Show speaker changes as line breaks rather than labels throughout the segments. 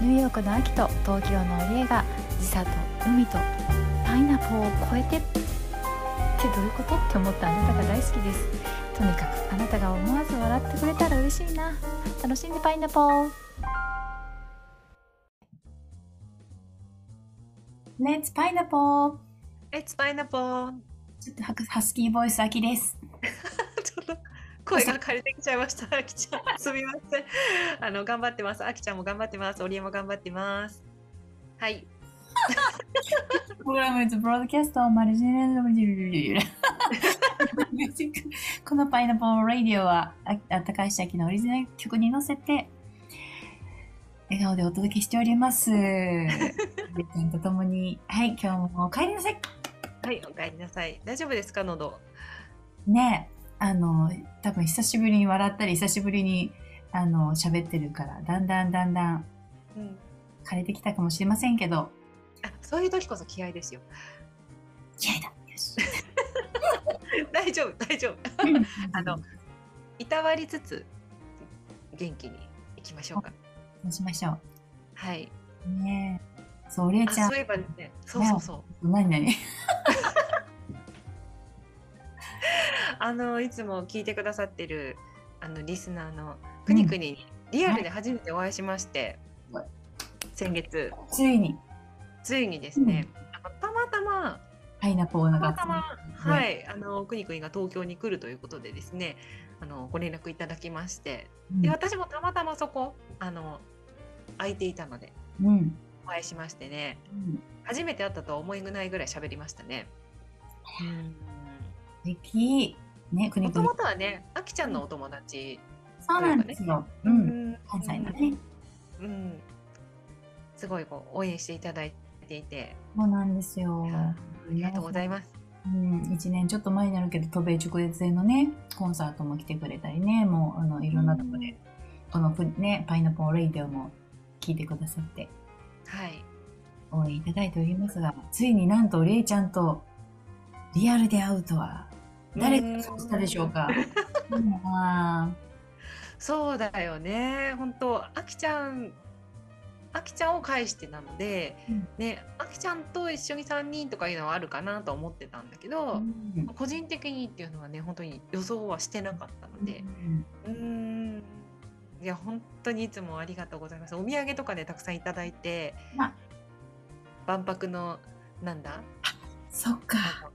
ニューヨークの秋と東京の家が時差と海とパイナポーを超えてってどういうことって思ったあなたが大好きですとにかくあなたが思わず笑ってくれたら嬉しいな楽しんでパイナポー Let's pineapple!
It's pineapple!
ちょっとハスキーボイス秋です。
声が枯れてきちゃいました。あきちゃん、すみません。あの頑張ってます。あきちゃんも頑張ってます。オリエも頑張ってます。はい。
プログラム is broadcast on マルジネルこのパイナポーラディオはああ高橋明のオリジナル曲に乗せて笑顔でお届けしております。レちゃんとともに、はい、今日もお帰りなさい。
はい、お帰りなさい。大丈夫ですか、喉？
ねあの、多分久しぶりに笑ったり、久しぶりに、あの、喋ってるから、だんだんだんだん
うん。
枯れてきたかもしれませんけど、
あ、そういう時こそ気合ですよ。
気合だ。よし。
大丈夫、大丈夫。あの、いたわりつつ。元気にいきましょうか。
そうしましょ
はい。
う。ねそう、りえ
あ、
ちゃん
そうい、えばね、そうそうそう。
何何？
あのいつも聞いてくださってるあのリスナーのくにくににリアルで初めてお会いしまして、
はい。
先月。
ついに、
ついにですね、あのたまたま
パイナポーのが
たまたま、はい、あのくにくにが東京に来るということでですねあのご連絡いただきまして。で私もたまたまそこあの空いていたので
うん。うん。
お会いしましてね。
うん。
初めて会ったとは思えないぐらい喋りましたね。
素敵。ね、
もとも。とはねあきちゃんのお友達
そうなんですよ。う。
うんん
関西のね。
うん、すごいこう応援していただいていて、
そうなんですよ。
ありがとうございます。
うん、1年ちょっと前になるけど、渡米直列でのね、コンサートも来てくれたりね、もう、あの、いろんなとこで、このプね、パイナポーレイディオも聞いてくださって、
はい、
応援いただいておりますが、ついになんと、レイちゃんとリアルで会うとは、誰がそうしたでしょうか？
そうだよね。本当あきちゃん、あきちゃんを介してなので、
うん
ね、あきちゃんと一緒に3人とかいうのはあるかなと思ってたんだけ
ー
ど、
うん
個人的にっていうのはね、本当に予想はしてなかったので、うーん。いや本当にいつもありがとうございます。お土産とかでたくさんいただいて
あ、
万博のなんだ？
そっか。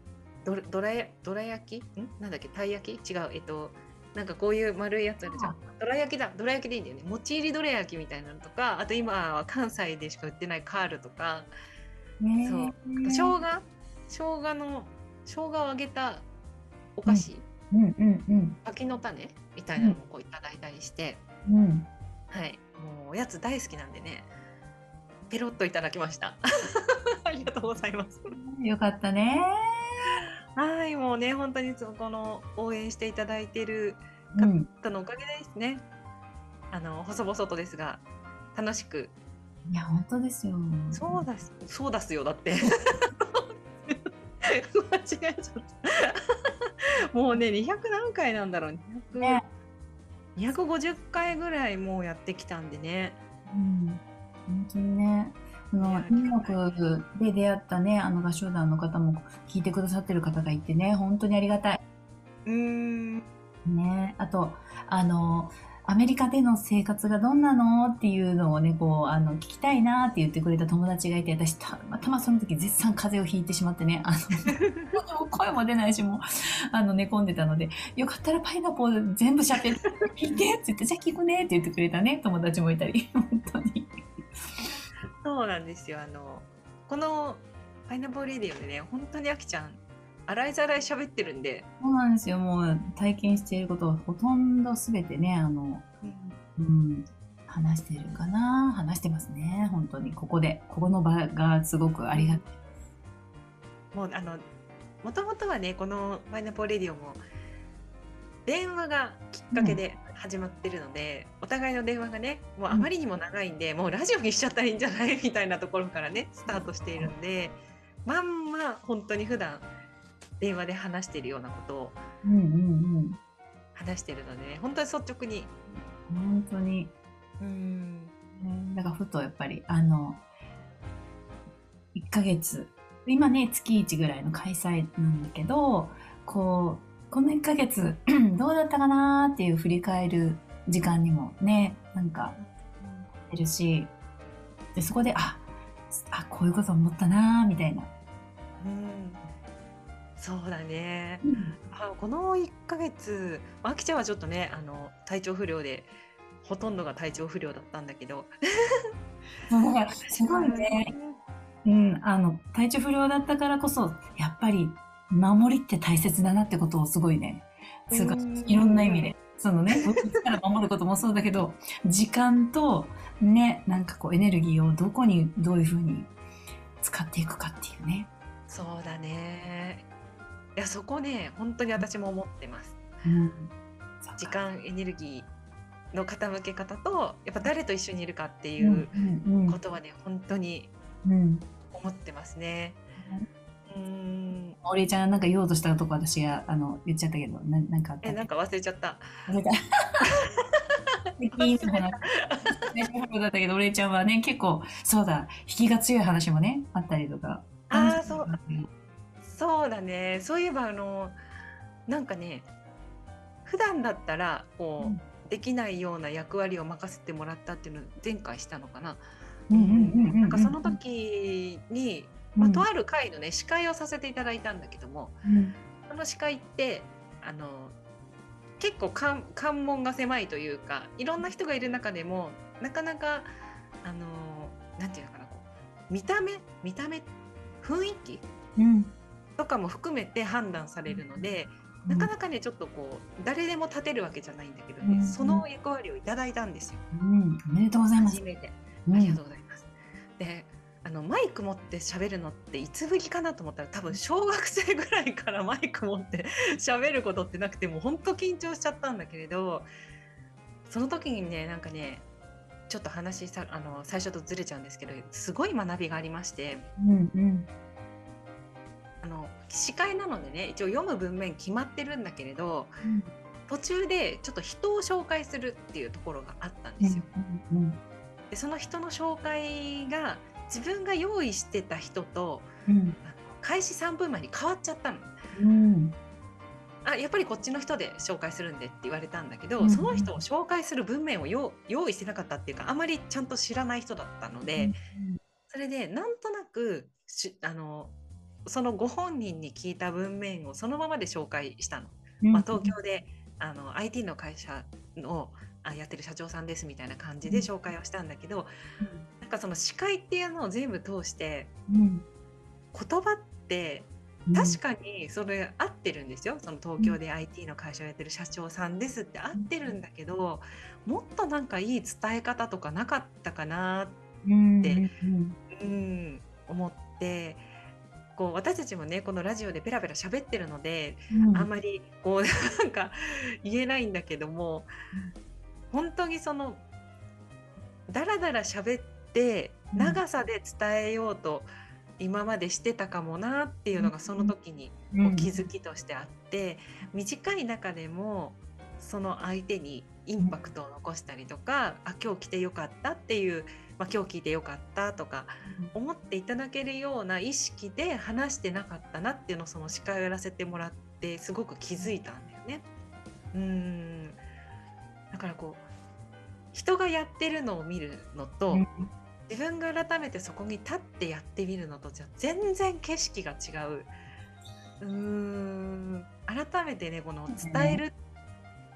どどらやどら焼き？ん？なんだっけ？たい焼き？違う。えっとなんかこういう丸いやつあるじゃん。どら焼きだ。どら焼きでいいんだよね。もち入りどら焼きみたいなのとかあと今は関西でしか売ってないカールとか。
ね
そう。生姜？生姜の生姜を揚げたお菓子、
うん。うんうん
柿の種みたいなのもこういただいたりして、
うん。
はい。もうおやつ大好きなんでね。ペロッといただきました。ありがとうございます。
よかったね。
はいもうね本当にそこの応援していただいてる
うん。
方のおかげですね。あの細々とですが楽しく
いや、本当ですよ。
そうだすそうだすよだって 間違えちゃったもうね200何回なんだろう200、
ね
250回ぐらいもうやってきたんでね
うん。本当にね。あのニューヨークで出会ったね、あの合唱団の方も聞いてくださってる方がいてね、本当にありがたい。
うーん
ね。あと、あの、アメリカでの生活がどんなのっていうのをね、こう、あの、聞きたいなって言ってくれた友達がいて、私、たまたまその時絶賛風邪をひいてしまってね、あの、も う声も出ないし、もう、あの、寝込んでたので、よかったらパイナポー全部喋って、聞いてって言って、じゃあ聞くねって言ってくれたね、友達もいたり、本当に。
そうなんですよあのこの「パイナポーレディオ」でね本当にあきちゃん洗いざらい喋ってるんで、
そうなんですよ。もう体験していることはほとんどすべてね、あの、うん、話してるかな話してますね。本当に。ここで。ここの場がすごくありがたい。
もうあのもともとはねこの「パイナポーレディオ」も電話がきっかけで始まってるので、お互いの電話がねもうあまりにも長いんで、もうラジオにしちゃったらいいんじゃないみたいなところからねスタートしているんでまんま本当に普段電話で話しているようなことを
うんうんうん。
話してるのでね本当に率直に
本当に。
うん
うんだからふとやっぱりあの1ヶ月今ね月1ぐらいの開催なんだけどこうこの1ヶ月 どうだったかなーっていう振り返る時間にもねなんか出るしでそこでああこういうこと思ったなーみたいな。
うんそうだね。
うん
あこの1ヶ月、まあきちゃんはちょっとね、あの体調不良で、ほとんどが体調不良だったんだけど。
すごいね。うん、あの体調不良だったからこそやっぱり守りって大切だなってことをすごいねすごいろんな意味でそのね 動物から守ることもそうだけど時間とねなんかこうエネルギーをどこにどういうふうに使っていくかっていうね。
そうだね。いや、そこね、本当に私も思ってます。
うん、
時間、エネルギーの傾け方と、やっぱ誰と一緒にいるかって
うん
いう
うん
ことはね、本当に
うん
思ってますね。うん。
お礼ちゃんなんか言おうとしたとこ私があの言っちゃったけどななんかあった
え、なんか忘れちゃった。
忘れ たピーンってな大丈夫だったけどお礼ちゃんはね結構そうだ引きが強い話もねあったりとか。
ああ、そう。そうだね。そういえばあのなんかね、普段だったらこう、
うん
できないような役割を任せてもらったっていうのを前回したのかな。
うんうんうんうん
なんかその時に、まあ、とある会のね司会をさせていただいたんだけども、
うん。
その司会ってあの結構関関門が狭いというかいろんな人がいる中でもなかなかあのなんていうのかなこう見た目見た目雰囲気
うん。
とかも含めて判断されるので、なかなかねちょっとこう誰でも立てるわけじゃないんだけどね、
うん。
その役割をいただいたんですよ。
うん。おめでとうございます。
初。めて。
うん。
ありがとうございます。であのマイク持って喋るのっていつぶりかなと思ったら多分小学生ぐらいからマイク持って喋ることってなくてもう本当緊張しちゃったんだけれどその時にねなんかねちょっと話さあの最初とずれちゃうんですけどすごい学びがありまして
うんうん。
あの司会なのでね一応読む文面決まってるんだけれど途中でちょっと人を紹介するっていうところがあったんですよ。
うん。
でその人の紹介が自分が用意してた人と
うん。
開始3分前に変わっちゃったの。
うん。
あやっぱりこっちの人で紹介するんでって言われたんだけど、
うん。
その人を紹介する文面を用用意してなかったっていうかあまりちゃんと知らない人だったので、それでなんとなくしあのそのご本人に聞いた文面をそのままで紹介したの。まあ、東京であの IT の会社のあやってる社長さんですみたいな感じで紹介をしたんだけど、かその司会っていうのを全部通して
うん。
言葉って確かにそれ合ってるんですよ。その東京で IT の会社をやってる社長さんですって合ってるんだけどもっとなんかいい伝え方とかなかったかな
うん
で
うん。
うん思ってこう私たちもねこのラジオでペラペラ喋ってるので
うん。
あんまりこう なんか言えないんだけども本当にそのだらだら喋って
うん。
長さで伝えようと今までしてたかもなっていうのがその時にこう気づきとしてあって短い中でもその相手にインパクトを残したりとかあ今日来てよかったっていう、まあ、今日聞いてよかったとか思っていただけるような意識で話してなかったなっていうのをその司会をやらせてもらってすごく気づいたんだよね。うん。だからこう人がやってるのを見るのと、
うん
自分が改めてそこに立ってやってみるのとじゃ全然景色が違う。うーん。改めてねこの伝える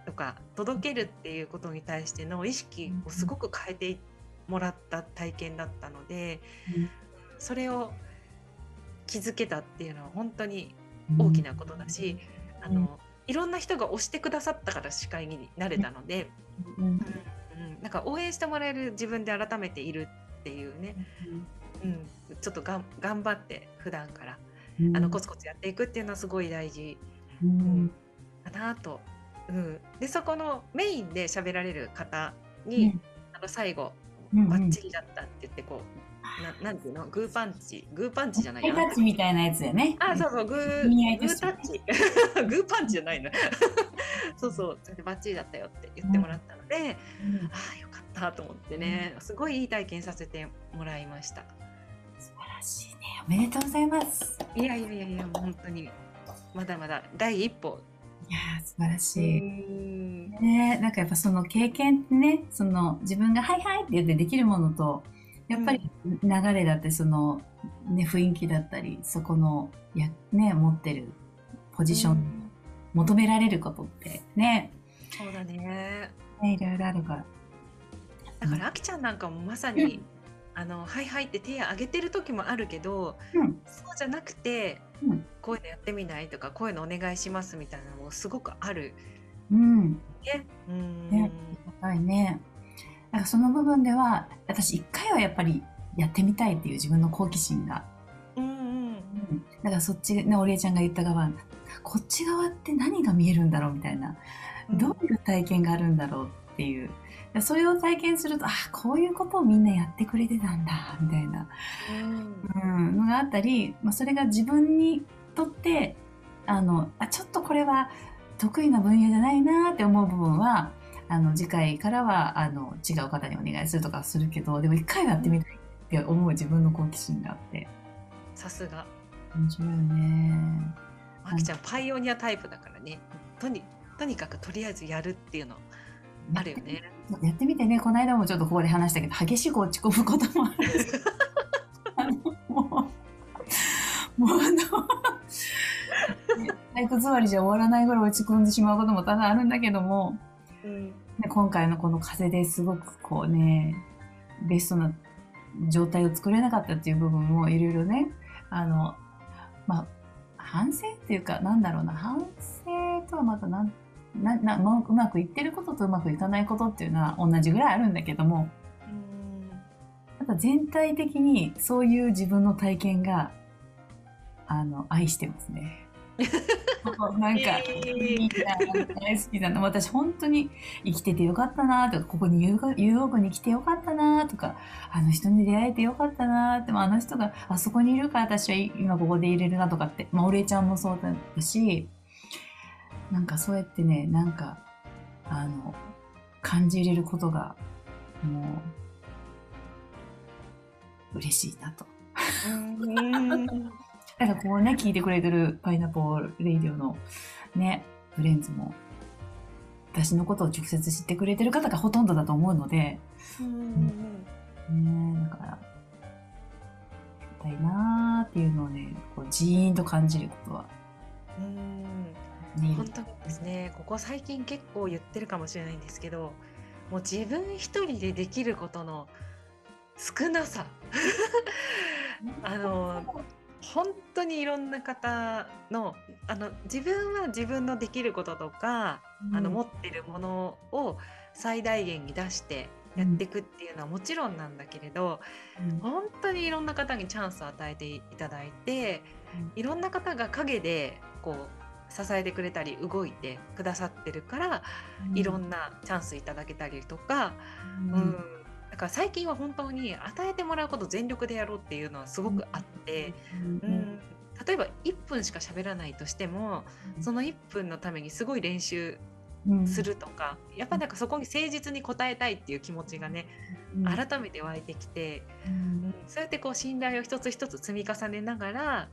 とか届けるっていうことに対しての意識をすごく変えてもらった体験だったのでそれを気づけたっていうのは本当に大きなことだし、あのいろんな人が押してくださったから司会になれたので、
うん。
うん、なんか応援してもらえる自分で改めているっていうね、うん、ちょっとがん頑張って普段から。あのコツコツやっていくっていうのはすごい大事。
うん。
かなと。うん、でそこのメインで喋られる方に、あの最後
うん
バッチリだったって言ってこう、ななんていうの？グーパンチ？グーパンチじゃない
ハイタッチみたいなやつだよね。
あそうそうグーグータッチ。グーパンチじゃないの。そうそう。それでバッチリだったよって言ってもらったので、
うん。
ああよかっったと思ってね、すごいいい体験させてもらいました。
素晴らしいね。おめでとうございます。
いやいやいやいや、もう本当にまだまだ第一歩。
いやー素晴らし
う
い。
ん
ね、なんかやっぱその経験ってね、その自分がはいはいって言ってできるものと、やっぱり流れだってその、ね、雰囲気だったり、そこのや、ね、持ってるポジション、
うん
求められることってね、
そうだね。
ねいろいろあるから。
だからあきちゃんなんかもまさに、あのはいはいって手を挙げてる時もあるけど、
うん
そうじゃなくて、
うん
こういうのやってみないとかこういうのお願いしますみたいなのもすごくある
うん。
ね。うん
ね高いね。なんかその部分では、私一回はやっぱりやってみたいっていう自分の好奇心が。
うんうん
だからそっちね、お礼ちゃんが言った側、こっち側って何が見えるんだろうみたいな。
うん
どういう体験があるんだろうっていう。それを体験すると、あ、こういうことをみんなやってくれてたんだ、みたいな、
うん
うん、のがあったり、まあ、それが自分にとって、あの、あ、ちょっとこれは得意な分野じゃないなって思う部分は、あの、次回からは、あの、違う方にお願いするとかするけど、でも一回はやってみたいって思う自分の好奇心があって。
さすが
面白いよね。
あきちゃんパイオニアタイプだからねとにとにかくとりあえずやるっていうのあるよね。
やってみてね、この間もちょっとここで話したけど、激しく落ち込むこともある。あの、もう、もうあの、体育座りじゃ終わらないぐらい落ち込んでしまうことも多々あるんだけども、
うん。
ね今回のこの風ですごくこうね、ベストな状態を作れなかったっていう部分もいろいろね、あの、まあ、反省っていうか、なんだろうな、反省とはまたなん、な、な、もううまくいってることとうまくいかないことっていうのは同じぐらいあるんだけども、ただ全体的にそういう自分の体験が、あの、愛してますね。なんか、大好きだな。私本当に生きててよかったなとか、ここに遊学遊学に来てよかったなとか、あの人に出会えてよかったなって、まあ、あの人があそこにいるから私は今ここでいれるなとかって、まあ、お礼ちゃんもそうだったし、なんかそうやってね、なんか、あの、感じれることが、もう、嬉しいなと。
うん
だからこうね、聞いてくれてるパイナポーレイディオのね、フレンズも、私のことを直接知ってくれてる方がほとんどだと思うので、ねだから、やりたいなーっていうのをね、こうジーンと感じることは、
うん
ね、
本当にですね。ここ最近結構言ってるかもしれないんですけどもう自分一人でできることの少なさ。あの本当にいろんな方のあの自分は自分のできることとか、あの持ってるものを最大限に出してやっていくっていうのはもちろんなんだけれど、
うん。
本当にいろんな方にチャンスを与えていただいて、いろんな方が陰でこう支えてくれたり動いてくださってるから、いろんなチャンスいただけたりとか、
うん。
うん。だから最近は本当に与えてもらうこと全力でやろうっていうのはすごくあって、うん。例えば1分しか喋らないとしてもその1分のためにすごい練習
うん。
するとか、やっぱなんかそこに誠実に応えたいっていう気持ちがね、改めて湧いてきて、
うん。
そうやってこう信頼を一つ一つ積み重ねながら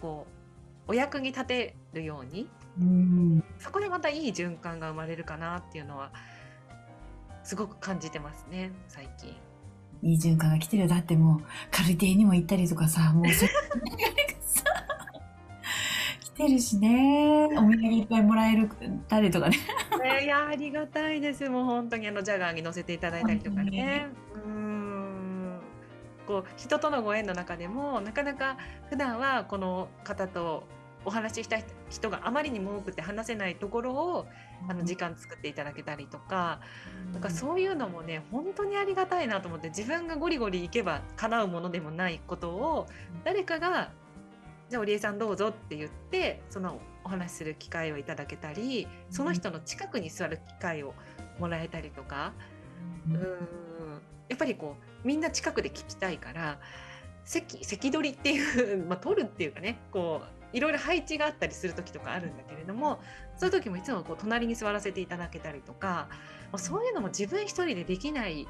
こうお役に立てるように。
うん。
そこでまたいい循環が生まれるかなっていうのはすごく感じてますね最近。
いい循環が来てる。よだってもうカルティエにも行ったりとかさもうそ 来てるしね。お土産いっぱいもらえるたりとかね。
ねいやありがたいです。もう本当にあのジャガーに乗せていただいたりとかね。うーんこう人とのご縁の中でもなかなか普段はこの方とお話しした人があまりにも多くて話せないところをあの時間作っていただけたりとか、なんかそういうのもね本当にありがたいなと思って自分がゴリゴリいけば叶うものでもないことを誰かが「じゃあ織江さんどうぞ」って言ってそのお話しする機会をいただけたりその人の近くに座る機会をもらえたりとか、
う
うんん、やっぱりこうみんな近くで聞きたいから席席取りっていう、まあ、取るっていうかねこういろいろ配置があったりする時とかあるんだけれどもそういう時もいつもこう隣に座らせていただけたりとかもうそういうのも自分一人でできない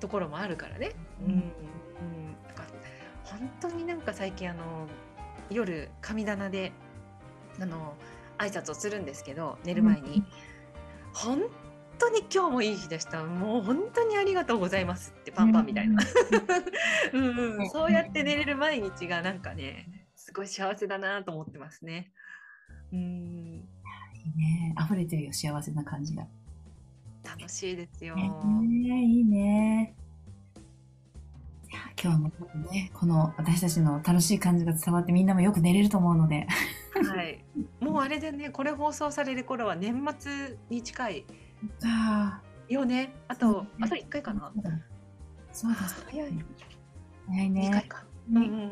ところもあるからね。
う
うん。ん、うん、本当になんか最近あの夜神棚であの挨拶をするんですけど寝る前に、本当に今日もいい日でしたもう本当にありがとうございますってパンパンみたいな、うんうん、そうやって寝れる毎日がなんかねすごい幸せだなと思ってますね。うん
いいね。溢れてるよ、幸せな感じが。
楽しいですよ。
ねいいね。いや今日もね、この私たちの楽しい感じが伝わってみんなもよく寝れると思うので。
はい、もうあれでねこれ放送される頃は年末に近い
あ
よね。あとあと1回かな。
そうです。
早い
早い
2回
ね。
うんうんうん。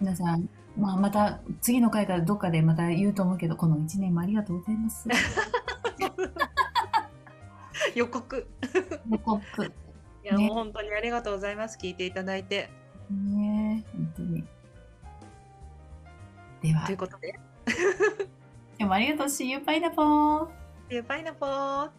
皆さん、まあ、また次の回からどっかでまた言うと思うけど、この1年もありがとうございます。
予告。
報告。
いや、
ね。
もう本当にありがとうございます。聞いていただいて。
ね。本当に。では。
という、ことで。
今日もありがとう。See you, パイナポー。
「パイナポー」